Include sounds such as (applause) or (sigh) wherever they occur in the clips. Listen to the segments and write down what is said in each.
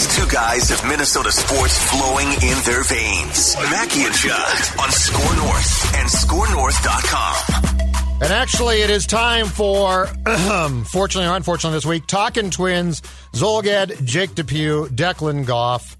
These two guys have Minnesota sports flowing in their veins. Mackey and Judd on Score North and ScoreNorth.com. And actually, it is time for, (clears throat) fortunately or unfortunately this week, Talking Twins, Zulgad, Jake Depew, Declan Goff.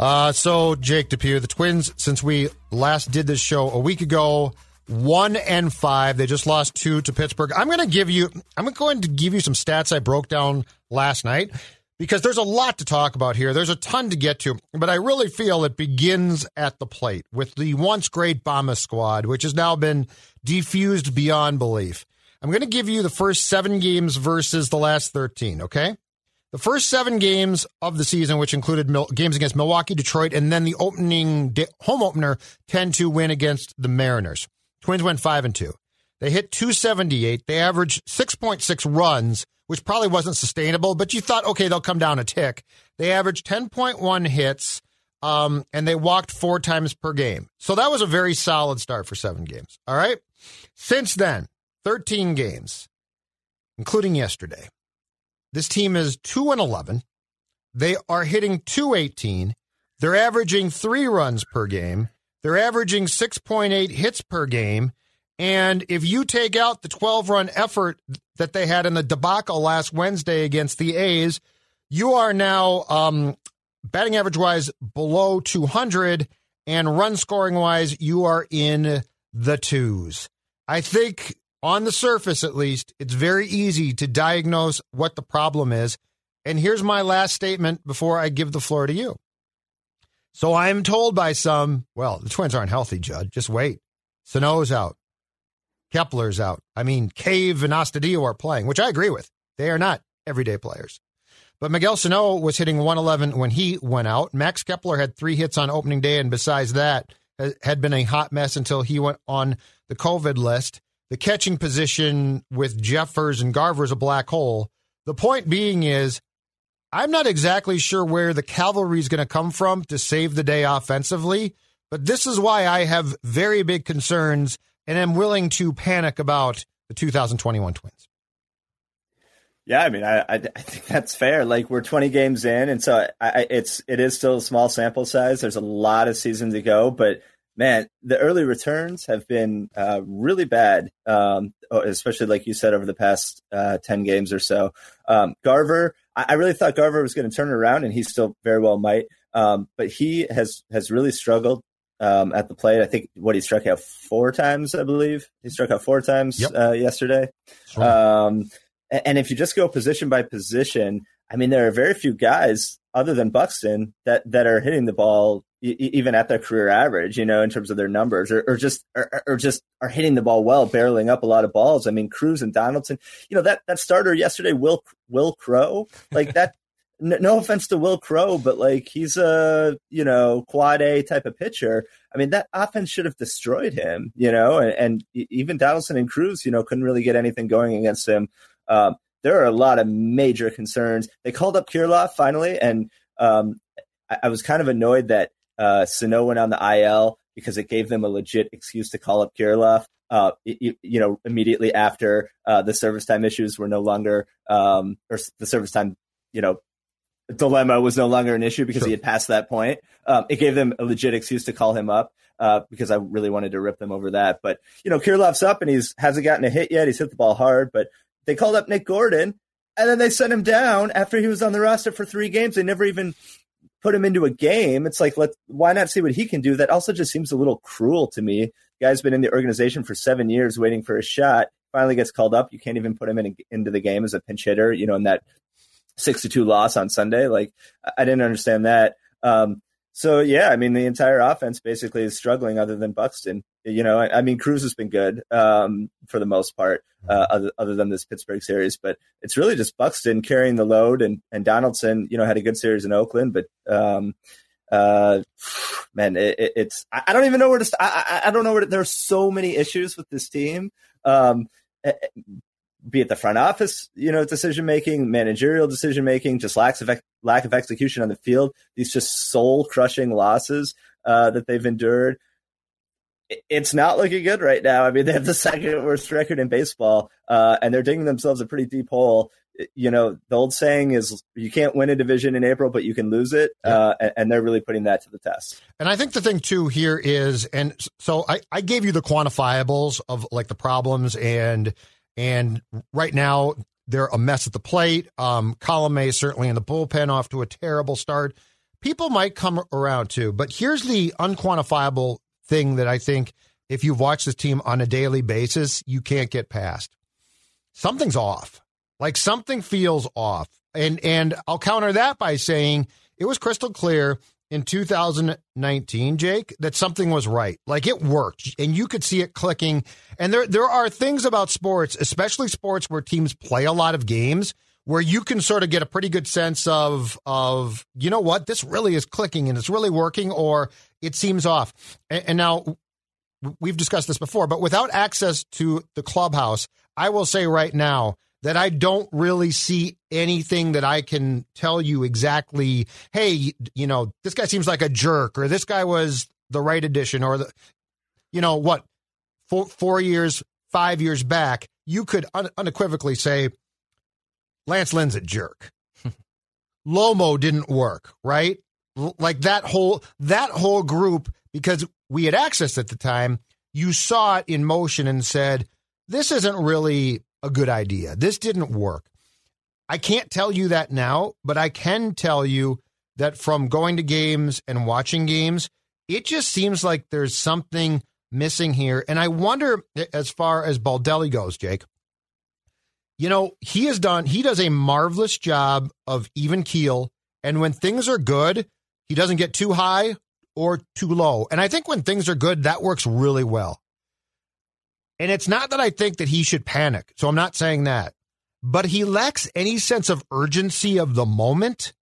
Uh, so, Jake Depew, the Twins, since we last did this show a week ago, one and five. They just lost two to Pittsburgh. I'm going to give you, I'm going to give you some stats I broke down last night because there's a lot to talk about here. There's a ton to get to, but I really feel it begins at the plate with the once great Bomba squad, which has now been defused beyond belief. I'm going to give you the first seven games versus the last 13, okay? The first seven games of the season, which included Mil- games against Milwaukee, Detroit, and then the opening day- home opener 10 2 win against the Mariners. Twins went 5 and 2. They hit 278. They averaged 6.6 runs which probably wasn't sustainable, but you thought, okay, they'll come down a tick. They averaged 10.1 hits, um, and they walked four times per game. So that was a very solid start for seven games. All right. Since then, 13 games, including yesterday. This team is 2 and 11. They are hitting 218. They're averaging three runs per game. They're averaging 6.8 hits per game. And if you take out the 12 run effort that they had in the debacle last Wednesday against the A's, you are now um, batting average wise below 200 and run scoring wise, you are in the twos. I think on the surface, at least, it's very easy to diagnose what the problem is. And here's my last statement before I give the floor to you. So I'm told by some, well, the Twins aren't healthy, Judd. Just wait. Sano's out. Kepler's out. I mean, Cave and Astudillo are playing, which I agree with. They are not everyday players. But Miguel Sano was hitting 111 when he went out. Max Kepler had three hits on opening day, and besides that, had been a hot mess until he went on the COVID list. The catching position with Jeffers and Garver is a black hole. The point being is, I'm not exactly sure where the cavalry is going to come from to save the day offensively, but this is why I have very big concerns and am willing to panic about the 2021 Twins. Yeah, I mean, I, I, I think that's fair. Like we're 20 games in, and so I, it's it is still a small sample size. There's a lot of season to go, but man, the early returns have been uh, really bad, um, especially like you said over the past uh, 10 games or so. Um, Garver, I, I, really thought Garver was going to turn around, and he still very well might. Um, but he has has really struggled um, at the plate. I think what he struck out four times, I believe he struck out four times yep. uh, yesterday. Um, and if you just go position by position, I mean, there are very few guys other than Buxton that that are hitting the ball even at their career average, you know, in terms of their numbers, or, or just or, or, just are hitting the ball well, barreling up a lot of balls. I mean, Cruz and Donaldson, you know, that that starter yesterday, Will Wil Crowe, like that no offense to Wil Crowe, but like he's a you know quad A type of pitcher. I mean that offense should have destroyed him, you know, and, and even Donaldson and Cruz, you know, couldn't really get anything going against him. Um, there are a lot of major concerns. They called up Kirilloff finally, and um, I, I, was kind of annoyed that uh, Sano went on the IL because it gave them a legit excuse to call up Kirilloff. Uh, you, you, know, immediately after uh, the service time issues were no longer, um, or the service time, you know, dilemma was no longer an issue because sure. he had passed that point. Um, it gave them a legit excuse to call him up uh, because I really wanted to rip them over that. But you know, Kirilloff's up and he's hasn't gotten a hit yet. He's hit the ball hard, but they called up Nick Gordon, and then they sent him down after he was on the roster for three games. They never even put him into a game. It's like, let why not see what he can do? That also just seems a little cruel to me. The guy's been in the organization for seven years, waiting for a shot. Finally gets called up. You can't even put him in, into the game as a pinch hitter. You know, in that six to two loss on Sunday. Like I didn't understand that. Um, so yeah, I mean the entire offense basically is struggling, other than Buxton. You know, I, I mean Cruz has been good um, for the most part, uh, other, other than this Pittsburgh series, but it's really just Buxton carrying the load, and and Donaldson, you know, had a good series in Oakland, but um, uh, man, it, it, it's I, I, don't even know where to. I, I, I don't know where to, there's so many issues with this team. Um, eh, eh, be it the front office, you know, decision making, managerial decision making, just lack of lack of execution on the field. These just soul crushing losses uh, that they've endured. It's not looking good right now. I mean, they have the (laughs) second worst record in baseball, uh, and they're digging themselves a pretty deep hole. You know, the old saying is you can't win a division in April, but you can lose it. Yeah. Uh, and, and, they're really putting that to the test. And I think the thing, too, here is, and so I, I gave you the quantifiables of like the problems and and right now, they're a mess at the plate. Um, Colome certainly in the bullpen off to a terrible start. People might come around too, but here's the unquantifiable thing that I think if you've watched this team on a daily basis, you can't get past. Something's off. Like something feels off. And and I'll counter that by saying it was crystal clear in 2019, Jake, that something was right. Like it worked and you could see it clicking. And there, there are things about sports, especially sports where teams play a lot of games where you can sort of get a pretty good sense of, of, you know what, this really is clicking and it's really working or it seems off. And, and now we've discussed this before, but without access to the clubhouse, I will say right now, that I don't really see anything that I can tell you exactly, hey, you know, this guy seems like a jerk or this guy was the right addition or the, you know, what, four, four years, five years back, you could un- unequivocally say Lance Lynn's a jerk. (laughs) Lomo didn't work, right? like that whole that whole group because we had access at the time, you saw it in motion and said, this isn't really a good idea. This didn't work. I can't tell you that now, but I can tell you that from going to games and watching games, it just seems like there's something missing here. And I wonder, as far as Baldelli goes, Jake, you know, he has done, he does a marvelous job of even keel. And when things are good, he doesn't get too high or too low. And I think when things are good, that works really well. And it's not that I think that he should panic. So I'm not saying that. But he lacks any sense of urgency of the moment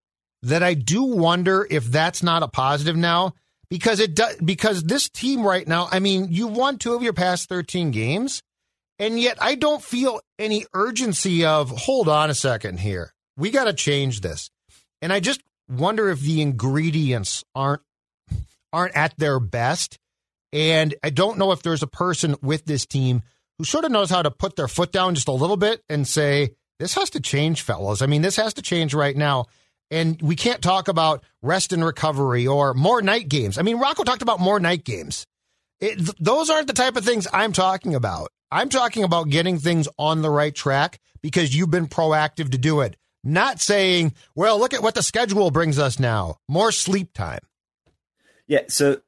that I do wonder if that's not a positive now because it does because this team right now, I mean, you won two of your past 13 games and yet I don't feel any urgency of hold on a second here. We got to change this. And I just wonder if the ingredients aren't aren't at their best and I don't know if there's a person with this team who sort of knows how to put their foot down just a little bit and say, this has to change, fellas. I mean, this has to change right now. And we can't talk about rest and recovery or more night games. I mean, Rocco talked about more night games. It, th- those aren't the type of things I'm talking about. I'm talking about getting things on the right track because you've been proactive to do it. Not saying, well, look at what the schedule brings us now. More sleep time. Yeah. So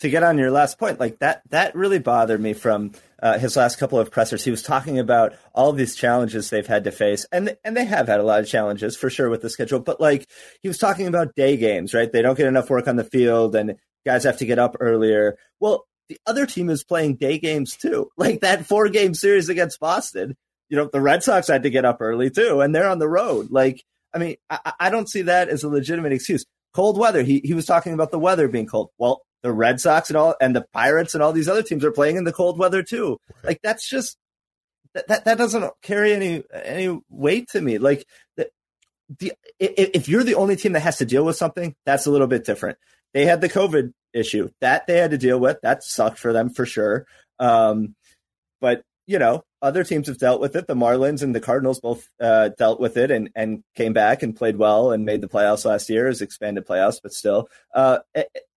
to get on your last point, like that, that really bothered me from uh, his last couple of pressers. He was talking about all these challenges they've had to face, and and they have had a lot of challenges for sure with the schedule. But like he was talking about day games, right? They don't get enough work on the field, and guys have to get up earlier. Well, the other team is playing day games too, (laughs) like that four game series against Boston. You know, the Red Sox had to get up early too, and they're on the road. Like, I mean, I, I don't see that as a legitimate excuse cold weather. He he was talking about the weather being cold. Well, the Red Sox and all and the Pirates and all these other teams are playing in the cold weather too. Right. Like that's just that, that that doesn't carry any any weight to me. Like the, the if you're the only team that has to deal with something, that's a little bit different. They had the COVID issue that they had to deal with. That sucked for them for sure. Um, but you know, other teams have dealt with it. The Marlins and the Cardinals both uh, dealt with it and, and came back and played well and made the playoffs last year as expanded playoffs, but still, uh,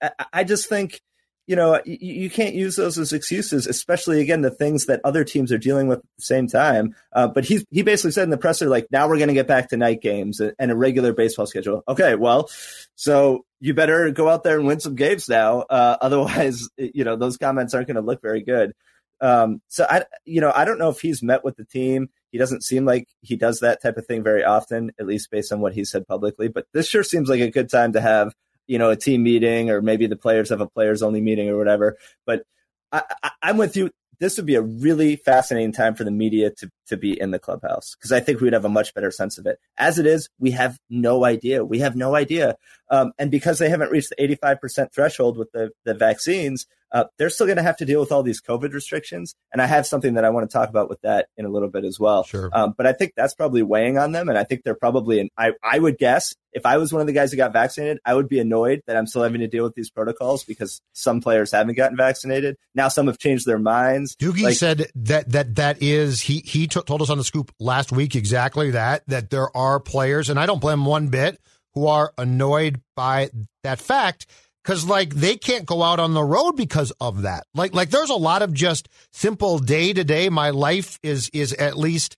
I, I, just think, you know, you, you, can't use those as excuses, especially again the things that other teams are dealing with at the same time. Uh, but he he basically said in the presser like, now we're going to get back to night games and a regular baseball schedule. Okay, well, so you better go out there and win some games now. Uh, (laughs) otherwise, you know, those comments aren't going to look very good. Um, so I, you know, I don't know if he's met with the team. He doesn't seem like he does that type of thing very often, at least based on what he said publicly. But this sure seems like a good time to have, you know, a team meeting or maybe the players have a players only meeting or whatever. But I, I, I'm with you this would be a really fascinating time for the media to, to be in the clubhouse because I think we'd have a much better sense of it. As it is, we have no idea. We have no idea. Um, and because they haven't reached the 85% threshold with the, the vaccines, uh, they're still going to have to deal with all these COVID restrictions. And I have something that I want to talk about with that in a little bit as well. Sure. Um, but I think that's probably weighing on them. And I think they're probably, in, I, I would guess if I was one of the guys who got vaccinated, I would be annoyed that I'm still having to deal with these protocols because some players haven't gotten vaccinated. Now some have changed their minds. Doogie like, said that, that, that is, he, he t- told us on the scoop last week exactly that, that there are players, and I don't blame one bit, who are annoyed by that fact because like they can't go out on the road because of that. Like like there's a lot of just simple day to day. My life is is at least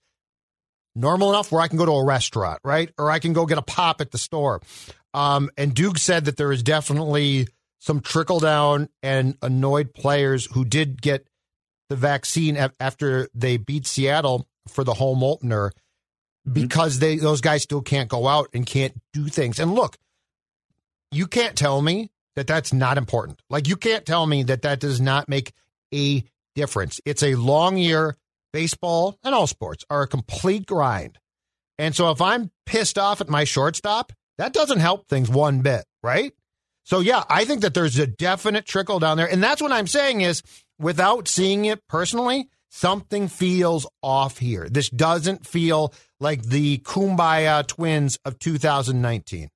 normal enough where I can go to a restaurant, right, or I can go get a pop at the store. Um, and Duke said that there is definitely some trickle down and annoyed players who did get the vaccine after they beat Seattle for the home opener mm-hmm. because they those guys still can't go out and can't do things. And look, you can't tell me that that's not important. Like you can't tell me that that does not make a difference. It's a long year. Baseball and all sports are a complete grind. And so if I'm pissed off at my shortstop, that doesn't help things one bit, right? So yeah, I think that there's a definite trickle down there. And that's what I'm saying is without seeing it personally, something feels off here. This doesn't feel like the Kumbaya twins of 2019.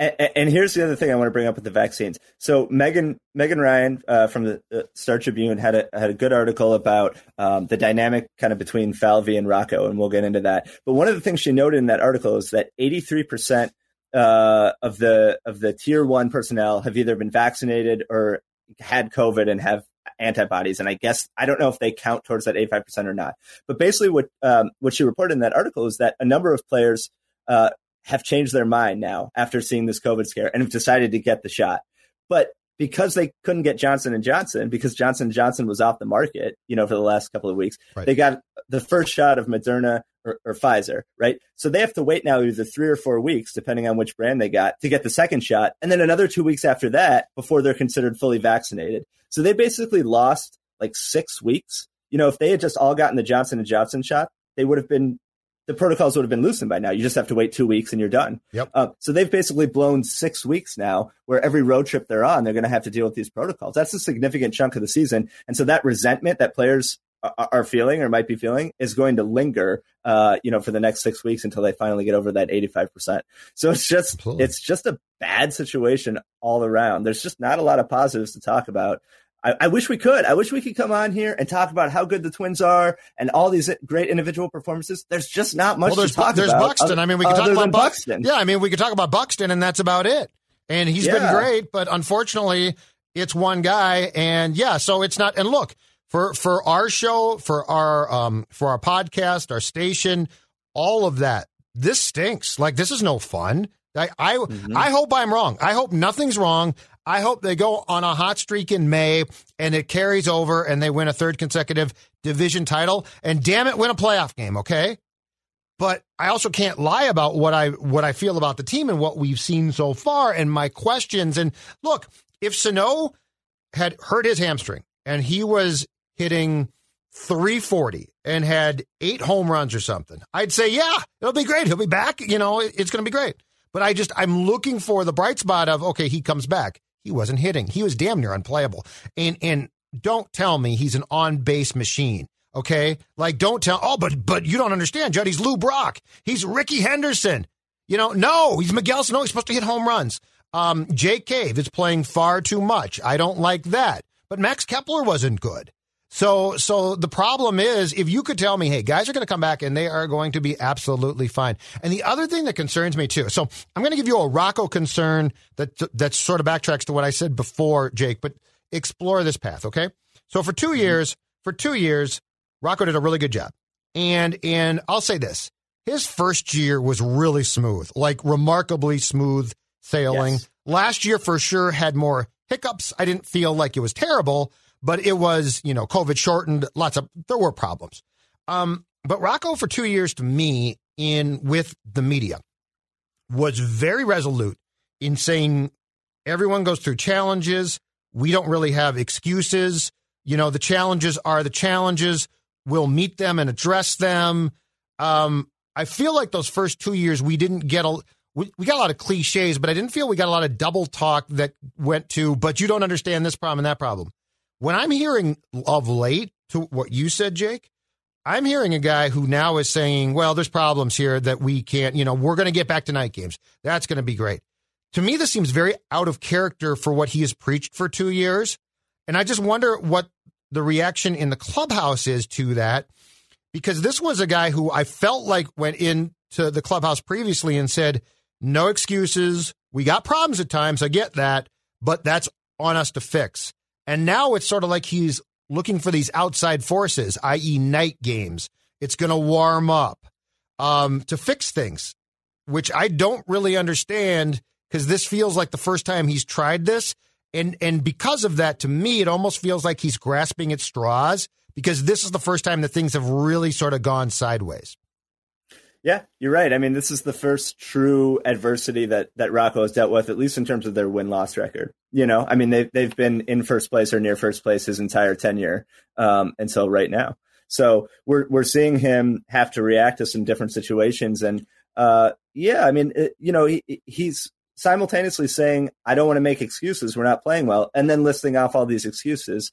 And, and, here's the other thing I want to bring up with the vaccines. So Megan Megan Ryan uh, from the uh, Star Tribune had a had a good article about um, the dynamic kind of between Falvey and Rocco, and we'll get into that. But one of the things she noted in that article is that 83 percent uh, of the of the tier one personnel have either been vaccinated or had COVID and have antibodies. And I guess I don't know if they count towards that 85 percent or not. But basically, what um, what she reported in that article is that a number of players uh, have changed their mind now after seeing this COVID scare and have decided to get the shot. But because they couldn't get Johnson and Johnson because Johnson and Johnson was off the market, you know, for the last couple of weeks, right. they got the first shot of Moderna or, or, Pfizer, right? So they have to wait now either three or four weeks, depending on which brand they got, to get the second shot, and then another two weeks after that before they're considered fully vaccinated. So they basically lost like six weeks. You know, if they had just all gotten the Johnson and Johnson shot, they would have been the protocols would have been loosened by now. You just have to wait two weeks and you're done. Yep. Uh, so they've basically blown six weeks now, where every road trip they're on, they're going to have to deal with these protocols. That's a significant chunk of the season, and so that resentment that players are feeling or might be feeling is going to linger, uh, you know, for the next six weeks until they finally get over that 85%. So it's just, Absolutely. it's just a bad situation all around. There's just not a lot of positives to talk about. I, I, wish we could. I wish we could come on here and talk about how good the Twins are and all these great individual performances. There's just not much well, there's, to talk there's about. There's Buxton. I mean, we can talk about Buxton. Yeah, I mean, we could talk about Buxton, and that's about it. And he's yeah. been great, but unfortunately, it's one guy. And yeah, so it's not. And look for for our show, for our um for our podcast, our station, all of that. This stinks. Like this is no fun. I I, mm-hmm. I hope I'm wrong. I hope nothing's wrong. I hope they go on a hot streak in May and it carries over and they win a third consecutive division title and damn it win a playoff game, okay? But I also can't lie about what I what I feel about the team and what we've seen so far and my questions and look, if Sano had hurt his hamstring and he was hitting 340 and had eight home runs or something, I'd say, yeah, it'll be great. He'll be back. You know, it's going to be great. But I just, I'm looking for the bright spot of, okay, he comes back. He wasn't hitting. He was damn near unplayable. And and don't tell me he's an on base machine. Okay, like don't tell. Oh, but but you don't understand, Judd. He's Lou Brock. He's Rickey Henderson. You know, no, he's Miguel Sano. He's supposed to hit home runs. Um, Jake Cave is playing far too much. I don't like that. But Max Kepler wasn't good. So, so the problem is, if you could tell me, hey, guys are going to come back and they are going to be absolutely fine. And the other thing that concerns me too. So, I'm going to give you a Rocco concern that that sort of backtracks to what I said before, Jake. But explore this path, okay? So for 2 mm-hmm. years, for two years, Rocco did a really good job. And and I'll say this. His first year was really smooth, like remarkably smooth sailing. Yes. Last year for sure had more hiccups. I didn't feel like it was terrible, but it was, you know, COVID shortened, lots of there were problems. Um, but Rocco for two years to me in with the media was very resolute in saying everyone goes through challenges. We don't really have excuses. You know, the challenges are the challenges. We'll meet them and address them. Um, I feel like those first two years we didn't get a we, we got a lot of cliches, but I didn't feel we got a lot of double talk that went to, but you don't understand this problem and that problem. When I'm hearing of late to what you said, Jake, I'm hearing a guy who now is saying, well, there's problems here that we can't, you know, we're going to get back to night games. That's going to be great. To me, this seems very out of character for what he has preached for two years. And I just wonder what the reaction in the clubhouse is to that, because this was a guy who I felt like went into the clubhouse previously and said, no excuses. We got problems at times. I get that, but that's on us to fix. And now it's sort of like he's looking for these outside forces, i.e., night games. It's going to warm up um, to fix things, which I don't really understand because this feels like the first time he's tried this. And, and because of that, to me, it almost feels like he's grasping at straws because this is the first time that things have really sort of gone sideways. Yeah, you're right. I mean, this is the first true adversity that that Rocco has dealt with, at least in terms of their win loss record. You know, I mean, they've they've been in first place or near first place his entire tenure um, until right now. So we're we're seeing him have to react to some different situations, and uh, yeah, I mean, it, you know, he, he's simultaneously saying, "I don't want to make excuses. We're not playing well," and then listing off all these excuses.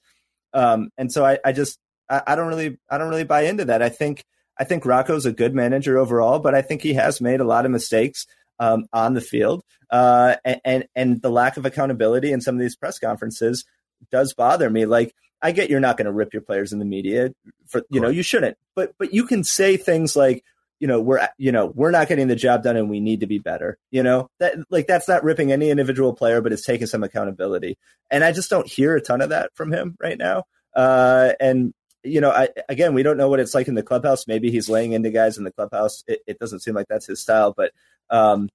Um, and so I, I just I, I don't really I don't really buy into that. I think I think Rocco's a good manager overall, but I think he has made a lot of mistakes um, on the field, uh, and and the lack of accountability in some of these press conferences does bother me. Like I get you're not going to rip your players in the media for you know you shouldn't, but but you can say things like you know we're you know we're not getting the job done and we need to be better. You know that like that's not ripping any individual player, but it's taking some accountability. And I just don't hear a ton of that from him right now. Uh, and you know, I, again, we don't know what it's like in the clubhouse. Maybe he's laying into guys in the clubhouse. It, it doesn't seem like that's his style, but um,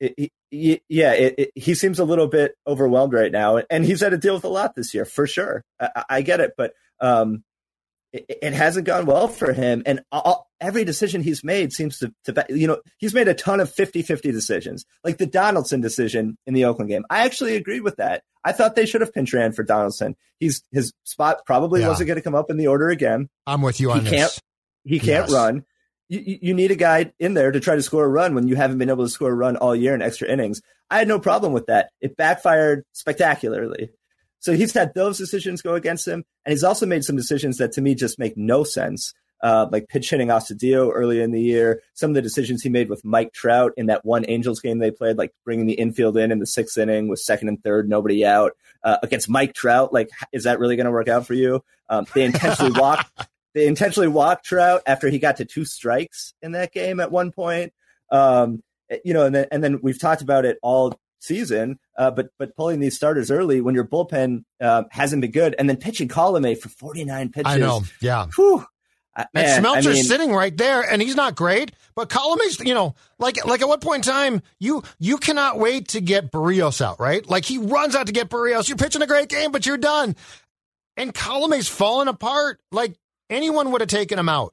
it, it, yeah, he seems a little bit overwhelmed right now, and he's had to deal with a lot this year for sure. I, I get it, but um, it, hasn't gone well for him, and all, every decision he's made seems to, to, you know, he's made a ton of 50-50 decisions, like the Donaldson decision in the Oakland game. I actually agreed with that. I thought they should have pinch ran for Donaldson. He's his spot probably yeah. wasn't going to come up in the order again. I'm with you on he Can't, he can't yes. run. You, you need a guy in there to try to score a run when you haven't been able to score a run all year in extra innings. I had no problem with that. It backfired spectacularly. So he's had those decisions go against him, and he's also made some decisions that to me just make no sense uh, like pitch hitting Astudillo early in the year. Some of the decisions he made with Mike Trout in that one Angels game they played, like bringing the infield in in the sixth inning with second and third, nobody out uh, against Mike Trout. Like, is that really going to work out for you? Um, they intentionally (laughs) walked. They intentionally walked Trout after he got to two strikes in that game at one point. Um, you know, and then and then we've talked about it all season. Uh, but but pulling these starters early when your bullpen uh, hasn't been good, and then pitching Colome for 49 pitches. I know, yeah. Whew, Man, and Smeltzer's I mean, sitting right there, and he's not great. But Colome's, you know, like like at what point in time you you cannot wait to get Berrios out, right? Like he runs out to get Berrios. You're pitching a great game, but you're done. And Colome's falling apart. Like anyone would have taken him out.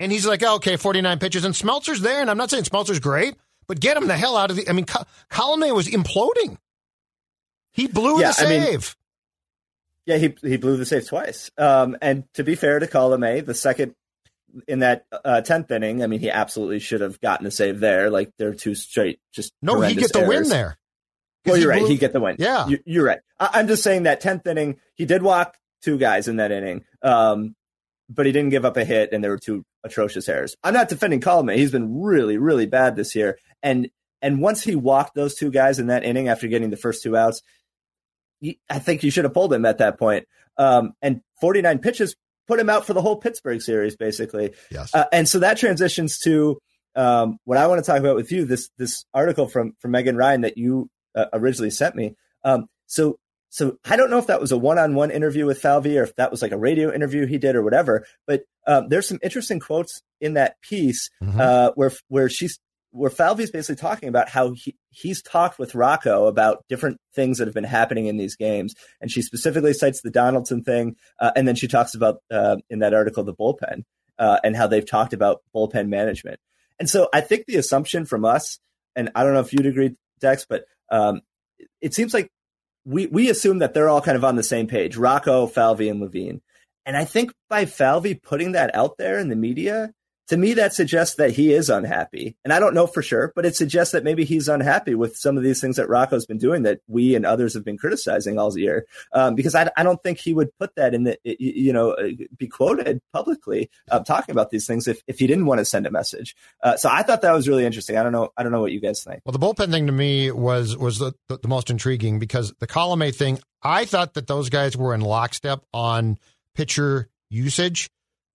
And he's like, oh, okay, 49 pitches, and Smeltzer's there. And I'm not saying Smeltzer's great, but get him the hell out of the. I mean, Colome was imploding. He blew yeah, the save. I mean, yeah, he he blew the save twice. Um, and to be fair to Colome, the second in that uh, tenth inning, I mean, he absolutely should have gotten a save there. Like they're two straight, just no, he get the win there. Well, you're right. He get the win. Yeah, you, are right. I, am just saying that tenth inning, he did walk two guys in that inning, um, but he didn't give up a hit, and there were two atrocious errors. I'm not defending Colome. He's been really, really bad this year, and and once he walked those two guys in that inning after getting the first two outs, I think you should have pulled him at that point. Um, and 49 pitches put him out for the whole Pittsburgh series, basically. Yes. Uh, and so that transitions to um, what I want to talk about with you. This this article from from Megan Ryan that you uh, originally sent me. Um, so so I don't know if that was a one-on-one interview with Falvey or if that was like a radio interview he did or whatever. But um, there's some interesting quotes in that piece mm-hmm. uh, where where she's where Falvey's basically talking about how he, he's talked with Rocco about different things that have been happening in these games, and she specifically cites the Donaldson thing, uh, and then she talks about uh, in that article the bullpen uh, and how they've talked about bullpen management. And so I think the assumption from us, and I don't know if you'd agree, Dex, but um, it seems like we we assume that they're all kind of on the same page, Rocco, Falvey, and Levine. And I think by Falvey putting that out there in the media, to me that suggests that he is unhappy. And i don't know for sure but it suggests that maybe he's unhappy with some of these things that rocco's been doing that we and others have been criticizing all year. Um, because I, I, don't think he would put that in the you know uh, be quoted publicly uh, talking about these things if, if he didn't want to send a message. Uh, so i thought that was really interesting. I don't know i don't know what you guys think. Well the bullpen thing to me was was the, the, the most intriguing because the Colome thing i thought that those guys were in lockstep on pitcher usage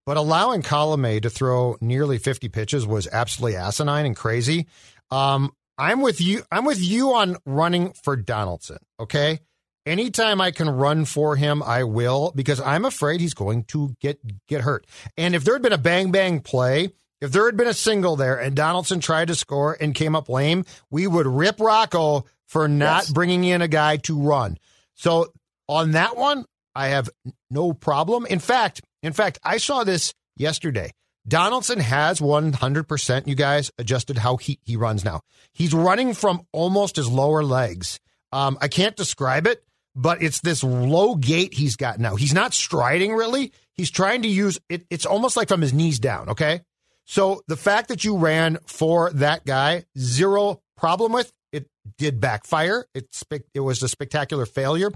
but allowing Colome to throw nearly 50 pitches was absolutely asinine and crazy. Um, I'm with you. I'm with you on running for Donaldson. Okay. Anytime I can run for him, I will because I'm afraid he's going to get get hurt. And if there had been a bang bang play, if there had been a single there and Donaldson tried to score and came up lame, we would rip Rocco for not yes. bringing in a guy to run. So on that one, I have no problem. In fact, in fact, I saw this yesterday. Donaldson has 100%, you guys, adjusted how he, he runs now. He's running from almost his lower legs. Um, I can't describe it, but it's this low gait he's got now. He's not striding really. He's trying to use it. It's almost like from his knees down. Okay. So the fact that you ran for that guy, zero problem with it did backfire. It, it was a spectacular failure.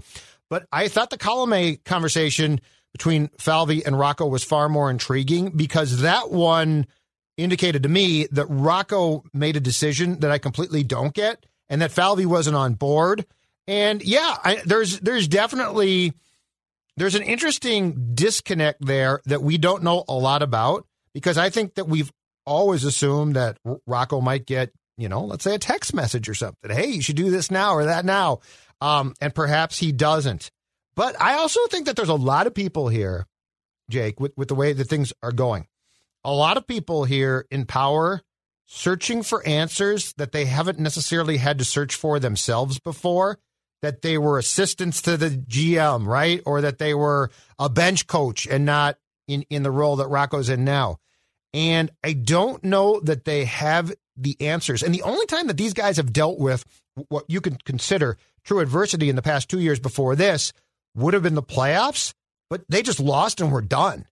But I thought the Colome conversation between Falvey and Rocco was far more intriguing because that one indicated to me that Rocco made a decision that I completely don't get and that Falvey wasn't on board. And yeah, I, there's there's definitely there's an interesting disconnect there that we don't know a lot about because I think that we've always assumed that Rocco might get, you know, let's say a text message or something. Hey, you should do this now or that now. Um, and perhaps he doesn't. But I also think that there's a lot of people here, Jake, with, with the way that things are going. A lot of people here in power searching for answers that they haven't necessarily had to search for themselves before, that they were assistants to the GM, right? Or that they were a bench coach and not in, in the role that Rocco's in now. And I don't know that they have the answers. And the only time that these guys have dealt with what you can consider true adversity in the past two years before this would have been the playoffs, but they just lost and were done.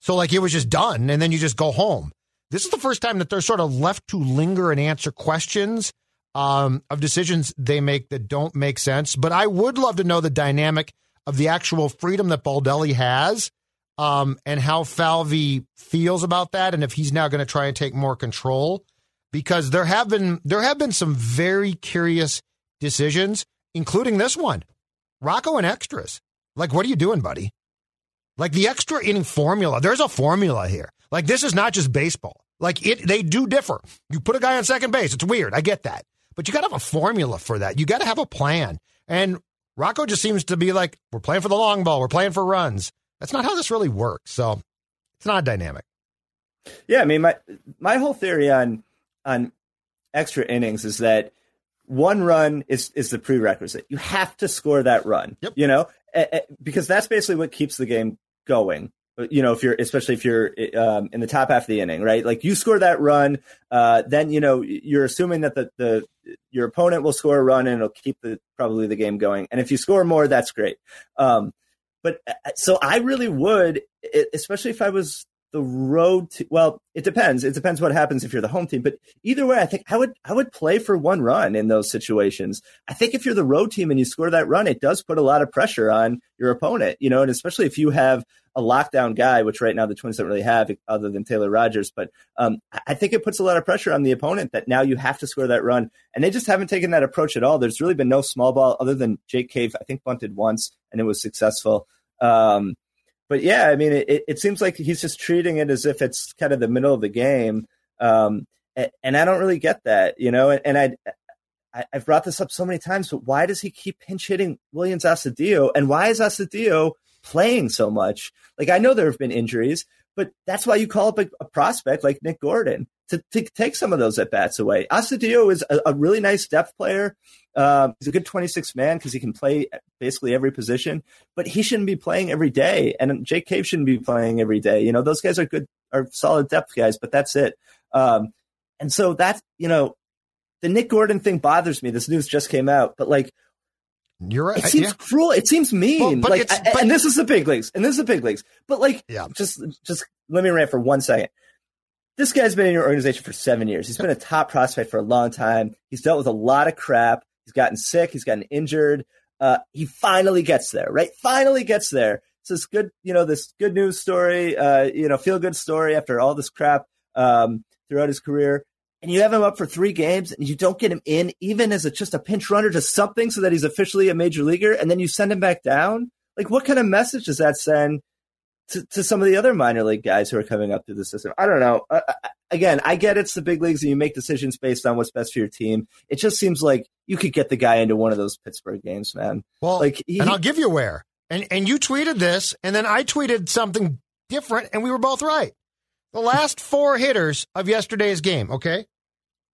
So, like, it was just done, and then you just go home. This is the first time that they're sort of left to linger and answer questions um, of decisions they make that don't make sense. But I would love to know the dynamic of the actual freedom that Baldelli has um, and how Falvey feels about that, and if he's now going to try and take more control. Because there have been there have been some very curious decisions, including this one. Rocco and extras. Like, what are you doing, buddy? Like the extra inning formula. There's a formula here. Like this is not just baseball. Like it, they do differ. You put a guy on second base. It's weird. I get that, but you got to have a formula for that. You got to have a plan. And Rocco just seems to be like, we're playing for the long ball. We're playing for runs. That's not how this really works. So it's not dynamic. Yeah, I mean, my my whole theory on on extra innings is that one run is is the prerequisite. You have to score that run. Yep. You know, because that's basically what keeps the game going. You know, if you're especially if you're um, in the top half of the inning, right? Like you score that run, uh, then you know you're assuming that the, the your opponent will score a run and it'll keep the probably the game going. And if you score more, that's great. Um, but uh, so I really would, especially if I was the road to well it depends. It depends what happens if you're the home team. But either way i think i would i would play for one run in those situations. I think if you're the road team and you score that run it does put a lot of pressure on your opponent you know and especially if you have a lockdown guy which right now the twins don't really have other than taylor rogers but um, i think it puts a lot of pressure on the opponent that now you have to score that run. And they just haven't taken that approach at all. There's really been no small ball other than jake cave i think bunted once and it was successful. Um, but yeah, I mean, it, it seems like he's just treating it as if it's kind of the middle of the game. Um, and, I don't really get that, you know, and, and I, I, have brought this up so many times, but why does he keep pinch hitting Willians Astudillo? And why is Astudillo playing so much? Like, I know there have been injuries, but that's why you call up a, a prospect like Nick Gordon to, to, take some of those at bats away. Astudillo is a, a, really nice depth player. Um, he's a good 26 man because he can play basically every position, but he shouldn't be playing every day. And Jake Cave shouldn't be playing every day. You know, those guys are good, are solid depth guys, but that's it. Um, and so that's, you know, the Nick Gordon thing bothers me. This news just came out, but like, you're right. It seems yeah. cruel. It seems mean. Well, like, I, but, and this is the big leagues. And this is the big leagues. But like, yeah. just, just let me rant for one second. This guy's been in your organization for seven years. He's been a top prospect for a long time. He's dealt with a lot of crap. He's gotten sick. He's gotten injured. Uh, he finally gets there, right? Finally gets there. It's this good, you know, this good news story, uh, you know, feel good story after all this crap um, throughout his career and you have him up for three games and you don't get him in even as a, just a pinch runner to something so that he's officially a major leaguer and then you send him back down? Like what kind of message does that send to, to some of the other minor league guys who are coming up through the system? I don't know. Uh, again i get it's the big leagues and you make decisions based on what's best for your team. It just seems like you could get the guy into one of those pittsburgh games man. Well like he, and i'll give you where. And and you tweeted this and then i tweeted something different and we were both right. The last four hitters of yesterday's game okay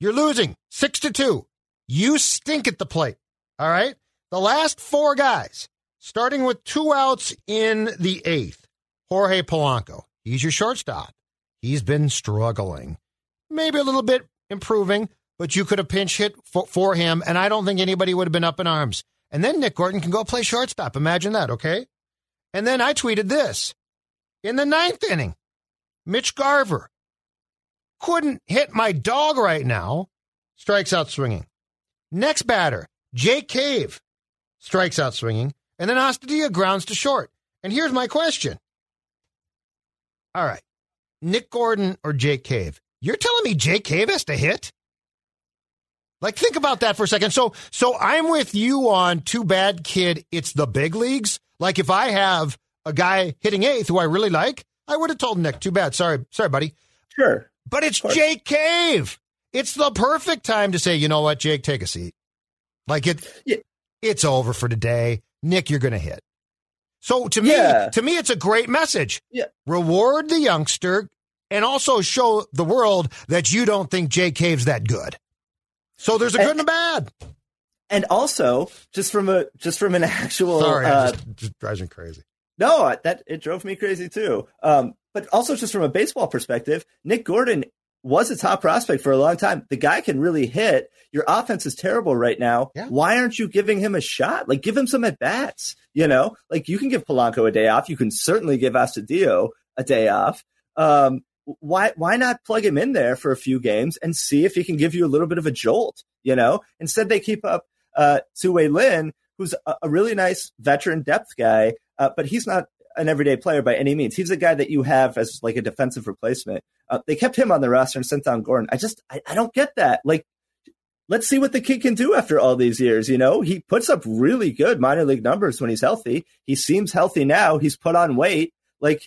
you're losing six to two. You stink at the plate. All right. The last four guys, starting with two outs in the eighth, Jorge Polanco. He's your shortstop. He's been struggling, maybe a little bit improving, but you could have pinch hit for, for him, and I don't think anybody would have been up in arms. And then Nick Gordon can go play shortstop. Imagine that, okay? And then I tweeted this in the ninth inning. Mitch Garver, couldn't hit my dog right now. Strikes out swinging. Next batter, Jake Cave, strikes out swinging. And then Astudillo grounds to short. And here's my question. All right. Nick Gordon or Jake Cave? You're telling me Jake Cave has to hit? Like think about that for a second. So so I'm with you on too bad kid, it's the big leagues. Like if I have a guy hitting eighth who I really like, I would have told Nick, too bad. Sorry, sorry, buddy. Sure. But it's Jake Cave. It's the perfect time to say, you know what, Jake, take a seat. Like it, yeah. it's over for today. Nick, you're going to hit. So to me, yeah. to me, it's a great message. Yeah. Reward the youngster and also show the world that you don't think Jake Cave's that good. So there's a good and, and a bad. And also, just from a just from an actual, sorry, uh, just, just drives me crazy. No, that it drove me crazy too. Um, but also just from a baseball perspective, Nick Gordon was a top prospect for a long time. The guy can really hit. Your offense is terrible right now. Yeah. Why aren't you giving him a shot? Like, give him some at bats. You know, like you can give Polanco a day off. You can certainly give Astudillo a day off. Um, why why not plug him in there for a few games and see if he can give you a little bit of a jolt? You know, instead they keep up uh, Wei Lin, who's a, a, really nice veteran depth guy, uh, but he's not an everyday player by any means. He's a guy that you have as like a defensive replacement. Uh, they kept him on the roster and sent down Gordon. I just, I, I don't get that. Like, let's see what the kid can do after all these years. You know, he puts up really good minor league numbers when he's healthy. He seems healthy now. He's put on weight. Like,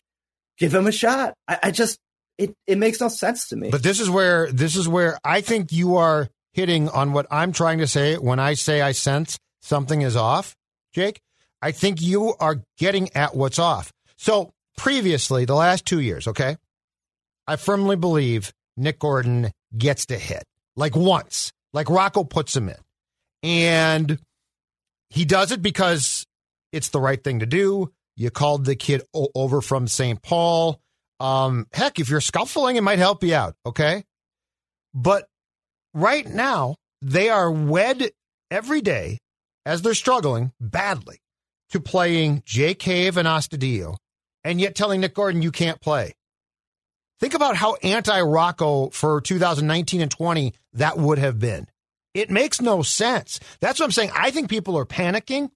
give him a shot. I, I just, it, it makes no sense to me. But this is where, this is where I think you are hitting on what I'm trying to say when I say I sense something is off, Jake. I think you are getting at what's off. So previously, the last two years, okay, I firmly believe Nick Gordon gets to hit like once, like Rocco puts him in. And he does it because it's the right thing to do. You called the kid o- over from St. Paul. Um, heck, if you're scuffling, it might help you out. Okay. But right now, they are wed every day as they're struggling badly to playing Jake Cave and Astudillo, and yet telling Nick Gordon you can't play. Think about how anti Rocco for 2019 and 20 that would have been. It makes no sense. That's what I'm saying. I think people are panicking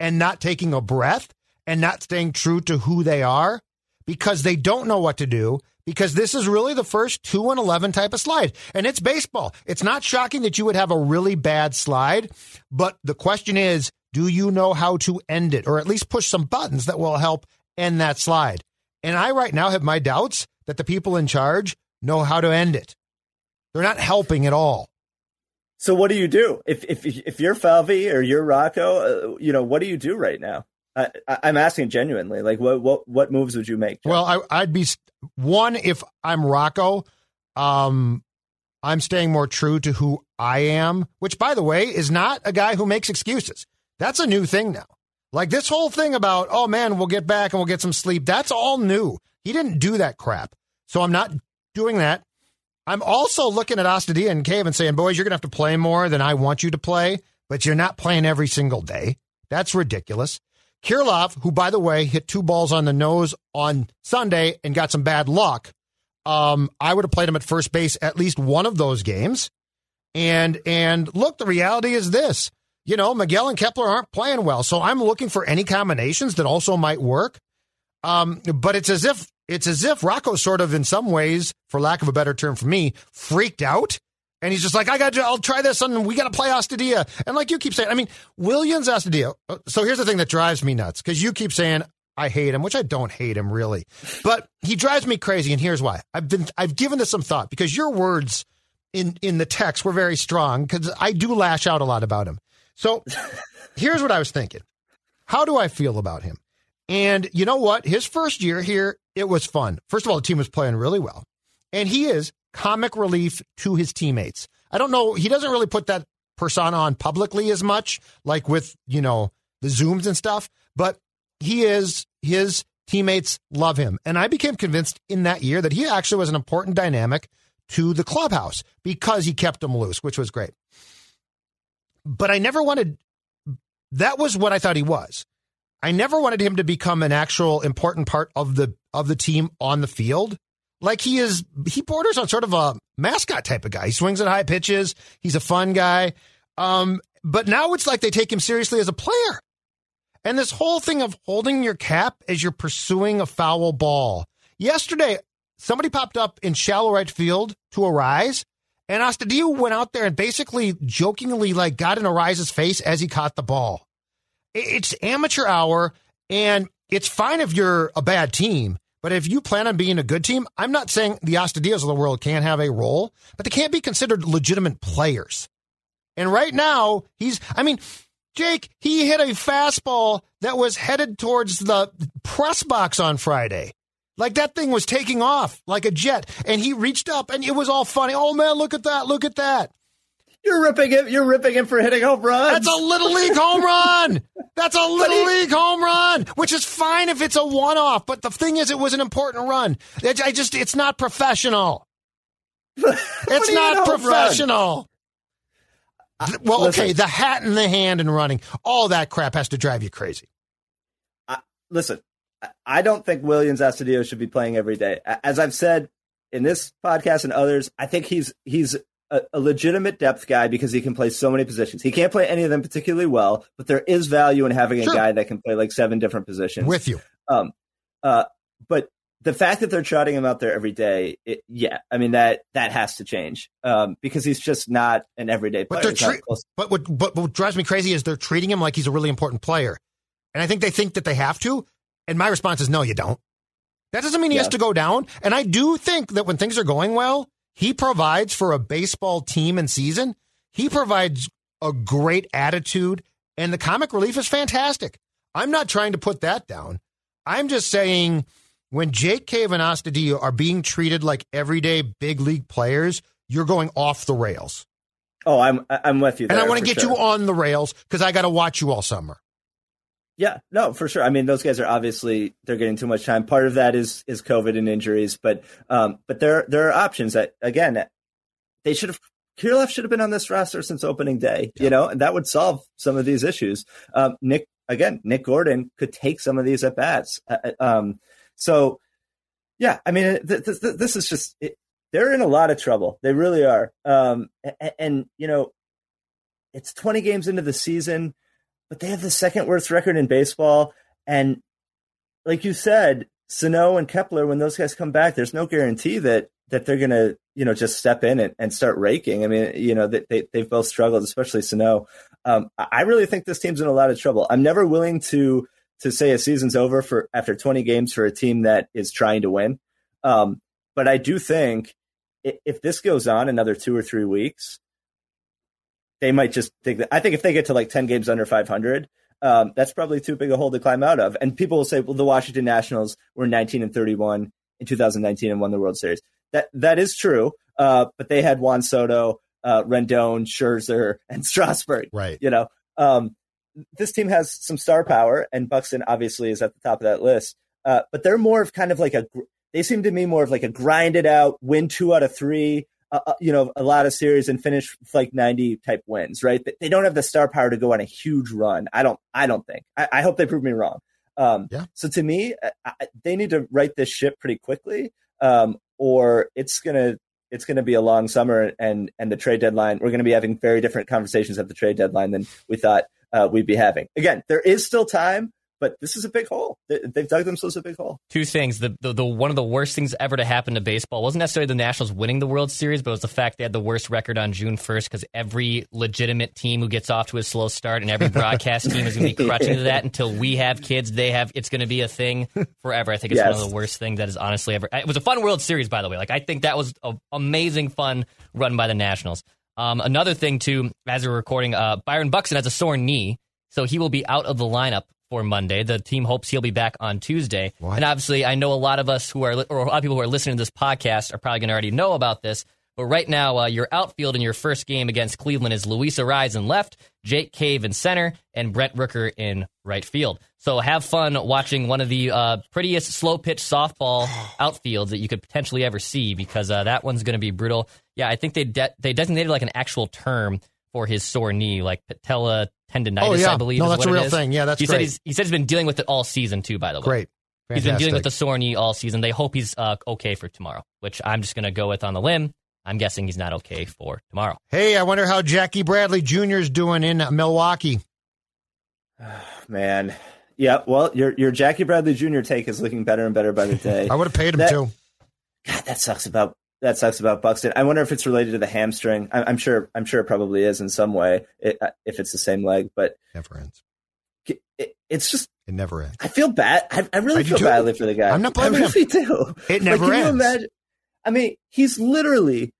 and not taking a breath and not staying true to who they are because they don't know what to do because this is really the first 2 and 11 type of slide and it's baseball. It's not shocking that you would have a really bad slide, but the question is do you know how to end it or at least push some buttons that will help end that slide? And I right now have my doubts that the people in charge know how to end it. They're not helping at all. So what do you do if if if you're Falvey or you're Rocco? Uh, you know what do you do right now? I, am asking genuinely. Like what what what moves would you make? John? Well, I, would be one if I'm Rocco. Um, I'm staying more true to who I am, which by the way is not a guy who makes excuses. That's a new thing now. Like this whole thing about oh man, we'll get back and we'll get some sleep. That's all new. He didn't do that crap. So I'm not doing that. I'm also looking at Astudillo and Cave and saying, boys, you're going to have to play more than I want you to play, but you're not playing every single day. That's ridiculous. Kirilloff, who, by the way, hit two balls on the nose on Sunday and got some bad luck, um, I would have played him at first base at least one of those games. And and look, the reality is this. You know, Miguel and Kepler aren't playing well, so I'm looking for any combinations that also might work. Um, but it's as if it's as if Rocco sort of, in some ways, for lack of a better term for me, freaked out. And he's just like, I got to, I'll try this, and we got to play Astudillo. And like you keep saying, I mean, Willians Astudillo. Uh, so here's the thing that drives me nuts because you keep saying I hate him, which I don't hate him really, but he drives me crazy. And here's why: I've been, I've given this some thought because your words in in the text were very strong because I do lash out a lot about him. So here's what I was thinking: How do I feel about him? And you know what? His first year here, it was fun. First of all, the team was playing really well. And he is comic relief to his teammates. I don't know. He doesn't really put that persona on publicly as much, like with, you know, the Zooms and stuff, but he is, his teammates love him. And I became convinced in that year that he actually was an important dynamic to the clubhouse because he kept them loose, which was great. But I never wanted, that was what I thought he was. I never wanted him to become an actual important part of the of the team on the field. Like he is, he borders on sort of a mascot type of guy. He swings at high pitches. He's a fun guy. Um, but now it's like they take him seriously as a player. And this whole thing of holding your cap as you're pursuing a foul ball. Yesterday, somebody popped up in shallow right field to Arraez, and Astudillo went out there and basically jokingly like got in Arraez's face as he caught the ball. It's amateur hour, and it's fine if you're a bad team. But if you plan on being a good team, I'm not saying the Astudillos of the world can't have a role, but they can't be considered legitimate players. And right now, he's, I mean, Jake, he hit a fastball that was headed towards the press box on Friday. Like that thing was taking off like a jet, and he reached up, and it was all funny. Oh man, look at that! Look at that! You're ripping him. You're ripping him for hitting home runs. That's a little league home run. That's a (laughs) little league home run, which is fine if it's a one-off. But the thing is, it was an important run. I just, it's not professional. (laughs) it's not professional. Uh, well, listen, okay, the hat in the hand and running, all that crap has to drive you crazy. Uh, listen, I don't think Willians Astudillo should be playing every day. As I've said in this podcast and others, I think he's he's a, a, legitimate depth guy because he can play so many positions. He can't play any of them particularly well, but there is value in having a sure. guy that can play like seven different positions. With you. Um, uh, but the fact that they're trotting him out there every day, it, yeah, I mean that that has to change um, because he's just not an everyday player. But, tre- but, what, but what drives me crazy is they're treating him like he's a really important player, and I think they think that they have to. And my response is, no, you don't. That doesn't mean he yeah. has to go down. And I do think that when things are going well, he provides for a baseball team and season. He provides a great attitude, and the comic relief is fantastic. I'm not trying to put that down. I'm just saying when Jake Cave and Astudillo are being treated like everyday big league players, you're going off the rails. Oh, I'm I'm with you. and I want to get sure. you on the rails because I got to watch you all summer. Yeah, no, for sure. I mean, those guys are obviously they're getting too much time. Part of that is is COVID and injuries, but um, but there there are options that again they should have. Kirilloff should have been on this roster since opening day, yeah. you know, and that would solve some of these issues. Um, Nick again, Nick Gordon could take some of these at bats. Uh, uh um, so yeah, I mean, th- th- th- this is just it, they're in a lot of trouble. They really are. Um, and, and you know, it's 20 games into the season but they have the second worst record in baseball. And like you said, Sano and Kepler, when those guys come back, there's no guarantee that that they're going to, you know, just step in and, and start raking. I mean, you know, they, they, they've both struggled, especially Sano. Um, I really think this team's in a lot of trouble. I'm never willing to to say a season's over for after 20 games for a team that is trying to win. Um, but I do think if this goes on another two or three weeks, they might just think that. I think if they get to like ten games under 500, um, that's probably too big a hole to climb out of. And people will say, well, the Washington Nationals were 19 and 31 in 2019 and won the World Series. That that is true, uh, but they had Juan Soto, uh, Rendon, Scherzer, and (laughs) Strasburg. Right. You know, um, this team has some star power, and Buxton obviously is at the top of that list. Uh, but they're more of kind of like a. They seem to me more of like a grinded out, win two out of three, uh, you know, a lot of series and finish like 90 type wins, right? They don't have the star power to go on a huge run. I don't, I don't think. I, I hope they prove me wrong. Um, yeah. So to me, I, they need to right this ship pretty quickly, um, or it's gonna it's gonna be a long summer, and and the trade deadline. We're gonna be having very different conversations at the trade deadline than we thought uh, we'd be having. Again, there is still time, but this is a big hole. They've dug themselves a big hole. Two things: the, the, the one of the worst things ever to happen to baseball wasn't necessarily the Nationals winning the World Series, but it was the fact they had the worst record on June first because every legitimate team who gets off to a slow start and every broadcast team is going to be crutching to that until we have kids. They have it's going to be a thing forever. I think it's yes. one of the worst things that is honestly ever. It was a fun World Series, by the way. Like I think that was an amazing fun run by the Nationals. Um, another thing too, as we're recording, uh, Byron Buxton has a sore knee. So he will be out of the lineup for Monday. The team hopes he'll be back on Tuesday. What? And obviously, I know a lot of us who are, or a lot of people who are listening to this podcast are probably going to already know about this. But right now, uh, your outfield in your first game against Cleveland is Luis Arraez in left, Jake Cave in center, and Brent Rooker in right field. So have fun watching one of the uh, prettiest slow pitch softball (sighs) outfields that you could potentially ever see because uh, that one's going to be brutal. Yeah, I think they de- they designated like an actual term for his sore knee, like patella tendonitis, oh, yeah. I believe. No, that's a real thing. Yeah, that's he great. Said he's, he said he's been dealing with it all season too. By the way, great. Fantastic. He's been dealing with the sore knee all season. They hope he's uh, okay for tomorrow, which I'm just going to go with on the limb. I'm guessing he's not okay for tomorrow. Hey, I wonder how Jackie Bradley Jr. is doing in Milwaukee. (sighs) man, yeah. Well, your your Jackie Bradley Jr. take is looking better and better by the day. (laughs) I would have paid him that, too. God, that sucks about that sucks about Buxton. I wonder if it's related to the hamstring. I, am sure. I'm sure it probably is in some way. It, uh, if it's the same leg, but it never ends. It, it's just it never ends. I feel bad. I, I really I feel badly for the guy. I'm not blaming I really him. Do. It never like, ends. imagine, I mean, he's literally.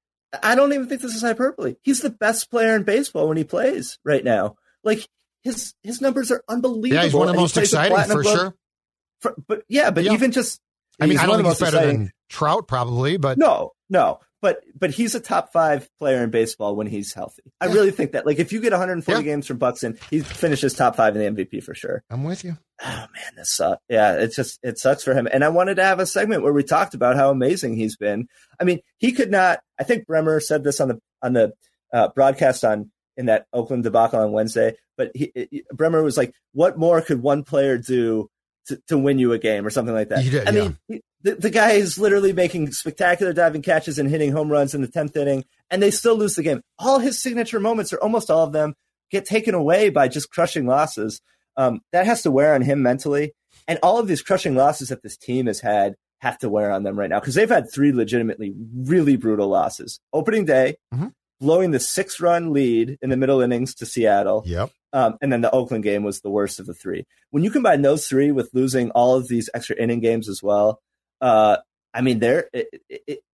I don't even think this is hyperbole. He's the best player in baseball when he plays right now. Like his his numbers are unbelievable. Yeah, he's one of the most exciting for sure. For, but yeah, but yeah. even just I mean, I don't think he's better exciting. than Trout, probably, but no, no. But but he's a top five player in baseball when he's healthy. I yeah. really think that. Like, if you get 140 yeah. games from Buxton, he finishes top five in the MVP for sure. I'm with you. Oh man, this sucks. Yeah, it's just it sucks for him. And I wanted to have a segment where we talked about how amazing he's been. I mean, he could not. I think Bremer said this on the on the uh, broadcast on in that Oakland debacle on Wednesday. But he, Bremer was like, "What more could one player do to, to win you a game or something like that. Did, I yeah. mean, the, the guy is literally making spectacular diving catches and hitting home runs in the 10th inning, and they still lose the game. All his signature moments, or almost all of them, get taken away by just crushing losses. Um, that has to wear on him mentally. And all of these crushing losses that this team has had have to wear on them right now because they've had three legitimately really brutal losses. Opening day, mm-hmm. blowing the six run lead in the middle innings to Seattle. Yep. Um, and then the Oakland game was the worst of the three. When you combine those three with losing all of these extra inning games as well, uh, I mean, there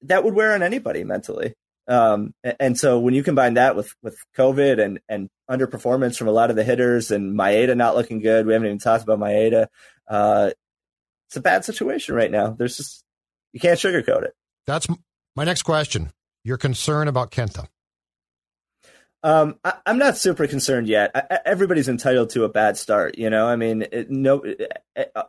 that would wear on anybody mentally. Um, and so when you combine that with with COVID and and underperformance from a lot of the hitters and Maeda not looking good, we haven't even talked about Maeda. Uh, it's a bad situation right now. There's just you can't sugarcoat it. That's my next question. Your concern about Kenta? Um, I, am not super concerned yet. I, everybody's entitled to a bad start, you know. I mean, it, no, it, uh,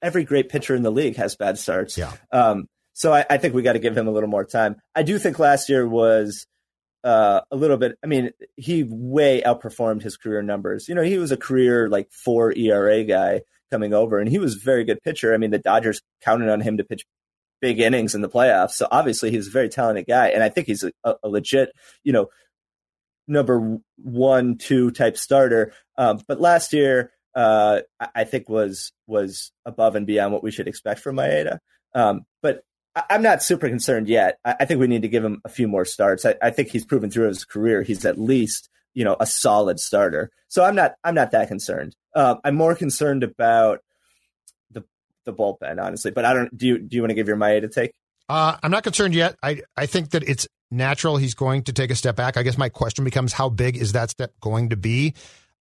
every great pitcher in the league has bad starts. Yeah. Um, so I, I think we got to give him a little more time. I do think last year was uh, a little bit. I mean, he way outperformed his career numbers. You know, he was a career like four ERA guy coming over, and he was a very good pitcher. I mean, the Dodgers counted on him to pitch big innings in the playoffs. So obviously, he's a very talented guy, and I think he's a, a legit, you know number one, two type starter. Um, but last year, uh, I think was was above and beyond what we should expect from Maeda. Um, but I, am not super concerned yet. I, I, think we need to give him a few more starts. I, I, think he's proven through his career he's at least you know a solid starter. So I'm not I'm not that concerned. Uh, I'm more concerned about the the bullpen, honestly. But I don't. Do you do you want to give your Maeda take? Uh, I'm not concerned yet. I, I think that it's natural he's going to take a step back. I guess my question becomes how big is that step going to be?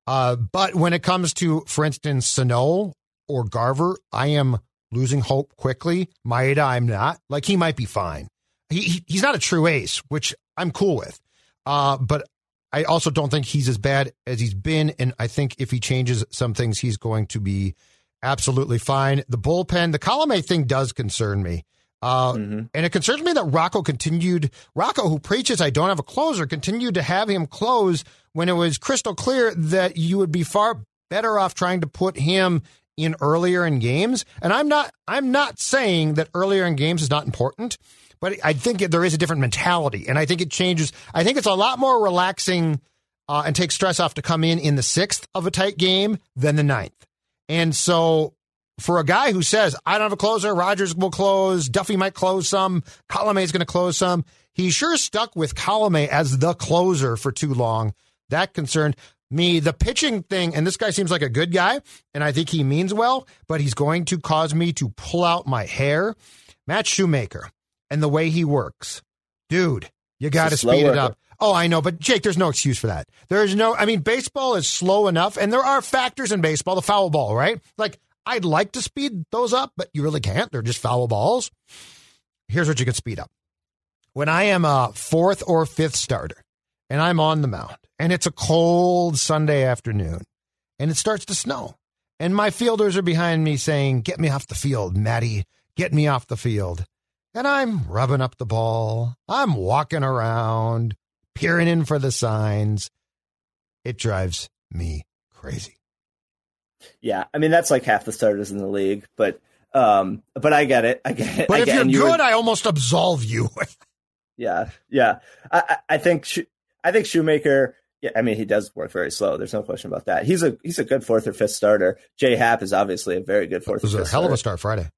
Uh, but when it comes to, for instance, Sano or Garver, I am losing hope quickly. Maeda, I'm not. Like he might be fine. He, he he's not a true ace, which I'm cool with. Uh, but I also don't think he's as bad as he's been. And I think if he changes some things, he's going to be absolutely fine. The bullpen, the Colome thing does concern me. Uh, mm-hmm. And it concerns me that Rocco continued, Rocco, who preaches I don't have a closer, continued to have him close when it was crystal clear that you would be far better off trying to put him in earlier in games. And I'm not, I'm not saying that earlier in games is not important, but I think there is a different mentality. And I think it changes. I think it's a lot more relaxing uh, and takes stress off to come in in the sixth of a tight game than the ninth. And so for a guy who says, I don't have a closer, Rogers will close, Duffy might close some, Colome is going to close some, he sure stuck with Colome as the closer for too long. That concerned me. The pitching thing, and this guy seems like a good guy, and I think he means well, but he's going to cause me to pull out my hair. Matt Shoemaker and the way he works. Dude, you got to speed worker. it up. Oh, I know, but Jake, there's no excuse for that. There is no, I mean, baseball is slow enough, and there are factors in baseball, the foul ball, right? Like, I'd like to speed those up, but you really can't. They're just foul balls. Here's what you can speed up. When I am a fourth or fifth starter and I'm on the mound and it's a cold Sunday afternoon and it starts to snow and my fielders are behind me saying, Get me off the field, Matty, get me off the field. And I'm rubbing up the ball. I'm walking around, peering in for the signs. It drives me crazy. Yeah, I mean that's like half the starters in the league, but um, but I get it. I get it. But I if you're you good, I almost absolve you. (laughs) yeah, yeah. I, I think I think Shoemaker. Yeah, I mean he does work very slow. There's no question about that. He's a he's a good fourth or fifth starter. Jay Happ is obviously a very good fourth. It was a hell starter. of a start Friday.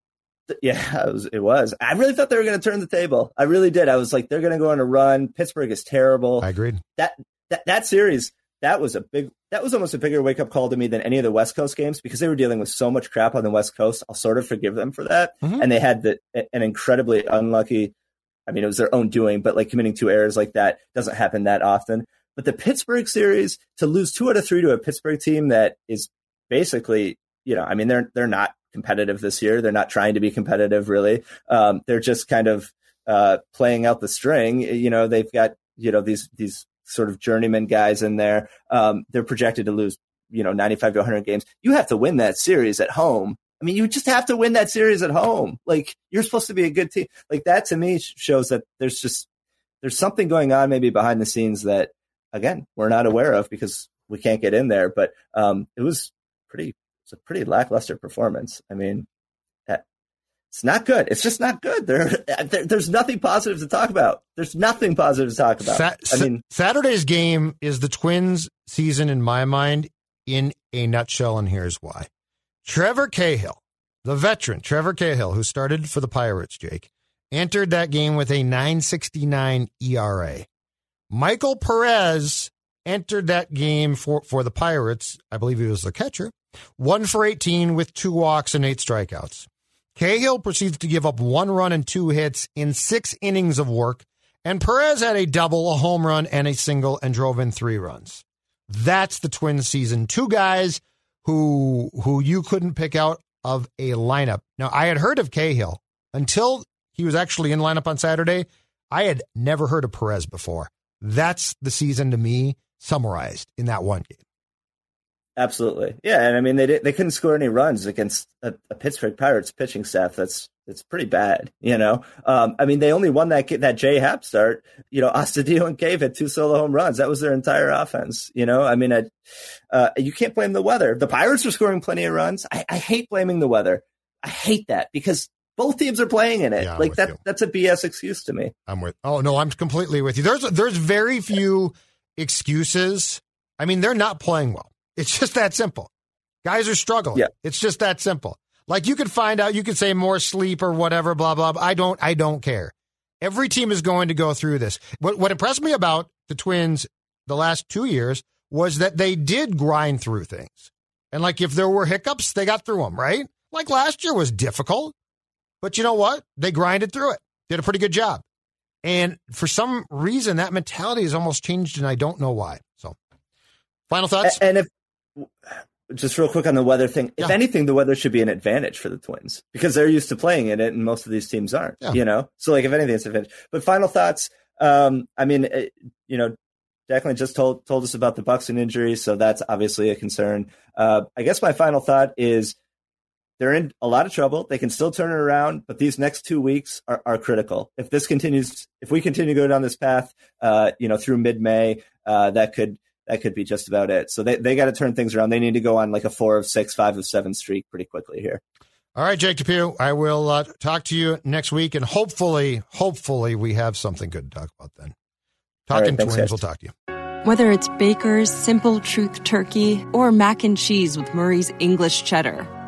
Yeah, (laughs) it was, it was. I really thought they were going to turn the table. I really did. I was like, they're going to go on a run. Pittsburgh is terrible. I agreed. That that that series that was a big that was almost a bigger wake up call to me than any of the West Coast games because they were dealing with so much crap on the West Coast. I'll sort of forgive them for that. Mm-hmm. And they had the, an incredibly unlucky, I mean, it was their own doing, but like committing two errors like that doesn't happen that often. But the Pittsburgh series to lose two out of three to a Pittsburgh team that is basically, you know, I mean, they're they're not competitive this year. They're not trying to be competitive really. Um, they're just kind of uh, playing out the string. You know, they've got you know these these sort of journeyman guys in there. Um, they're projected to lose, you know, 95 to 100 games. You have to win that series at home. I mean, you just have to win that series at home. Like you're supposed to be a good team. Like that to me shows that there's just there's something going on maybe behind the scenes that again we're not aware of because we can't get in there. But um, it was pretty it's a pretty lackluster performance. I mean, it's not good. It's just not good. There, there, there's nothing positive to talk about. There's nothing positive to talk about. Sa- I mean, Saturday's game is the Twins' season in my mind in a nutshell, and here's why. Trevor Cahill, the veteran Trevor Cahill, who started for the Pirates, Jake, entered that game with a 969 ERA. Michael Perez entered that game for, for the Pirates. I believe he was the catcher. One for 18 with two walks and eight strikeouts. Cahill proceeds to give up one run and two hits in six innings of work, and Perez had a double, a home run, and a single and drove in three runs. That's the twin season. Two guys who who you couldn't pick out of a lineup. Now, I had heard of Cahill until he was actually in lineup on Saturday. I had never heard of Perez before. That's the season to me summarized in that one game. Absolutely, yeah, and I mean they they couldn't score any runs against a, a Pittsburgh Pirates pitching staff that's it's pretty bad, you know. Um, I mean they only won that that J Happ start. You know, (laughs) Astudillo and Cave had two solo home runs. That was their entire offense. You know, I mean, I, uh, you can't blame the weather. The Pirates were scoring plenty of runs. I, I hate blaming the weather. I hate that because both teams are playing in it. Yeah, like that, you. that's a BS excuse to me. I'm with. Oh no, I'm completely with you. There's there's very few excuses. I mean, they're not playing well. It's just that simple. Guys are struggling. Yeah. It's just that simple. Like you could find out, you could say more sleep or whatever, blah, blah, blah. I don't, I don't care. Every team is going to go through this. What, what impressed me about the Twins the last two years was that they did grind through things. And like if there were hiccups, they got through them, right? Like last year was difficult, but you know what? They grinded through it, did a pretty good job. And for some reason, that mentality has almost changed, and I don't know why. So, final thoughts? And if (sighs) just real quick on the weather thing, if Yeah. anything, the weather should be an advantage for the Twins because they're used to playing in it, and most of these teams aren't. Yeah. You know, so like if anything, it's an advantage. But final thoughts. Um, I mean, it, you know, Declan just told told us about the Buxton injury, so that's obviously a concern. Uh, I guess my final thought is they're in a lot of trouble. They can still turn it around, but these next two weeks are, are critical. If this continues, if we continue to go down this path, uh, you know, through mid May, uh, that could that could be just about it. So they, they got to turn things around. They need to go on like a four of six, five of seven streak pretty quickly here. All right, Jake Depew, I will uh, talk to you next week, and hopefully, hopefully, we have something good to talk about then. All right, Talking thanks, Twins, guys. we'll talk to you. Whether it's Baker's Simple Truth Turkey or mac and cheese with Murray's English Cheddar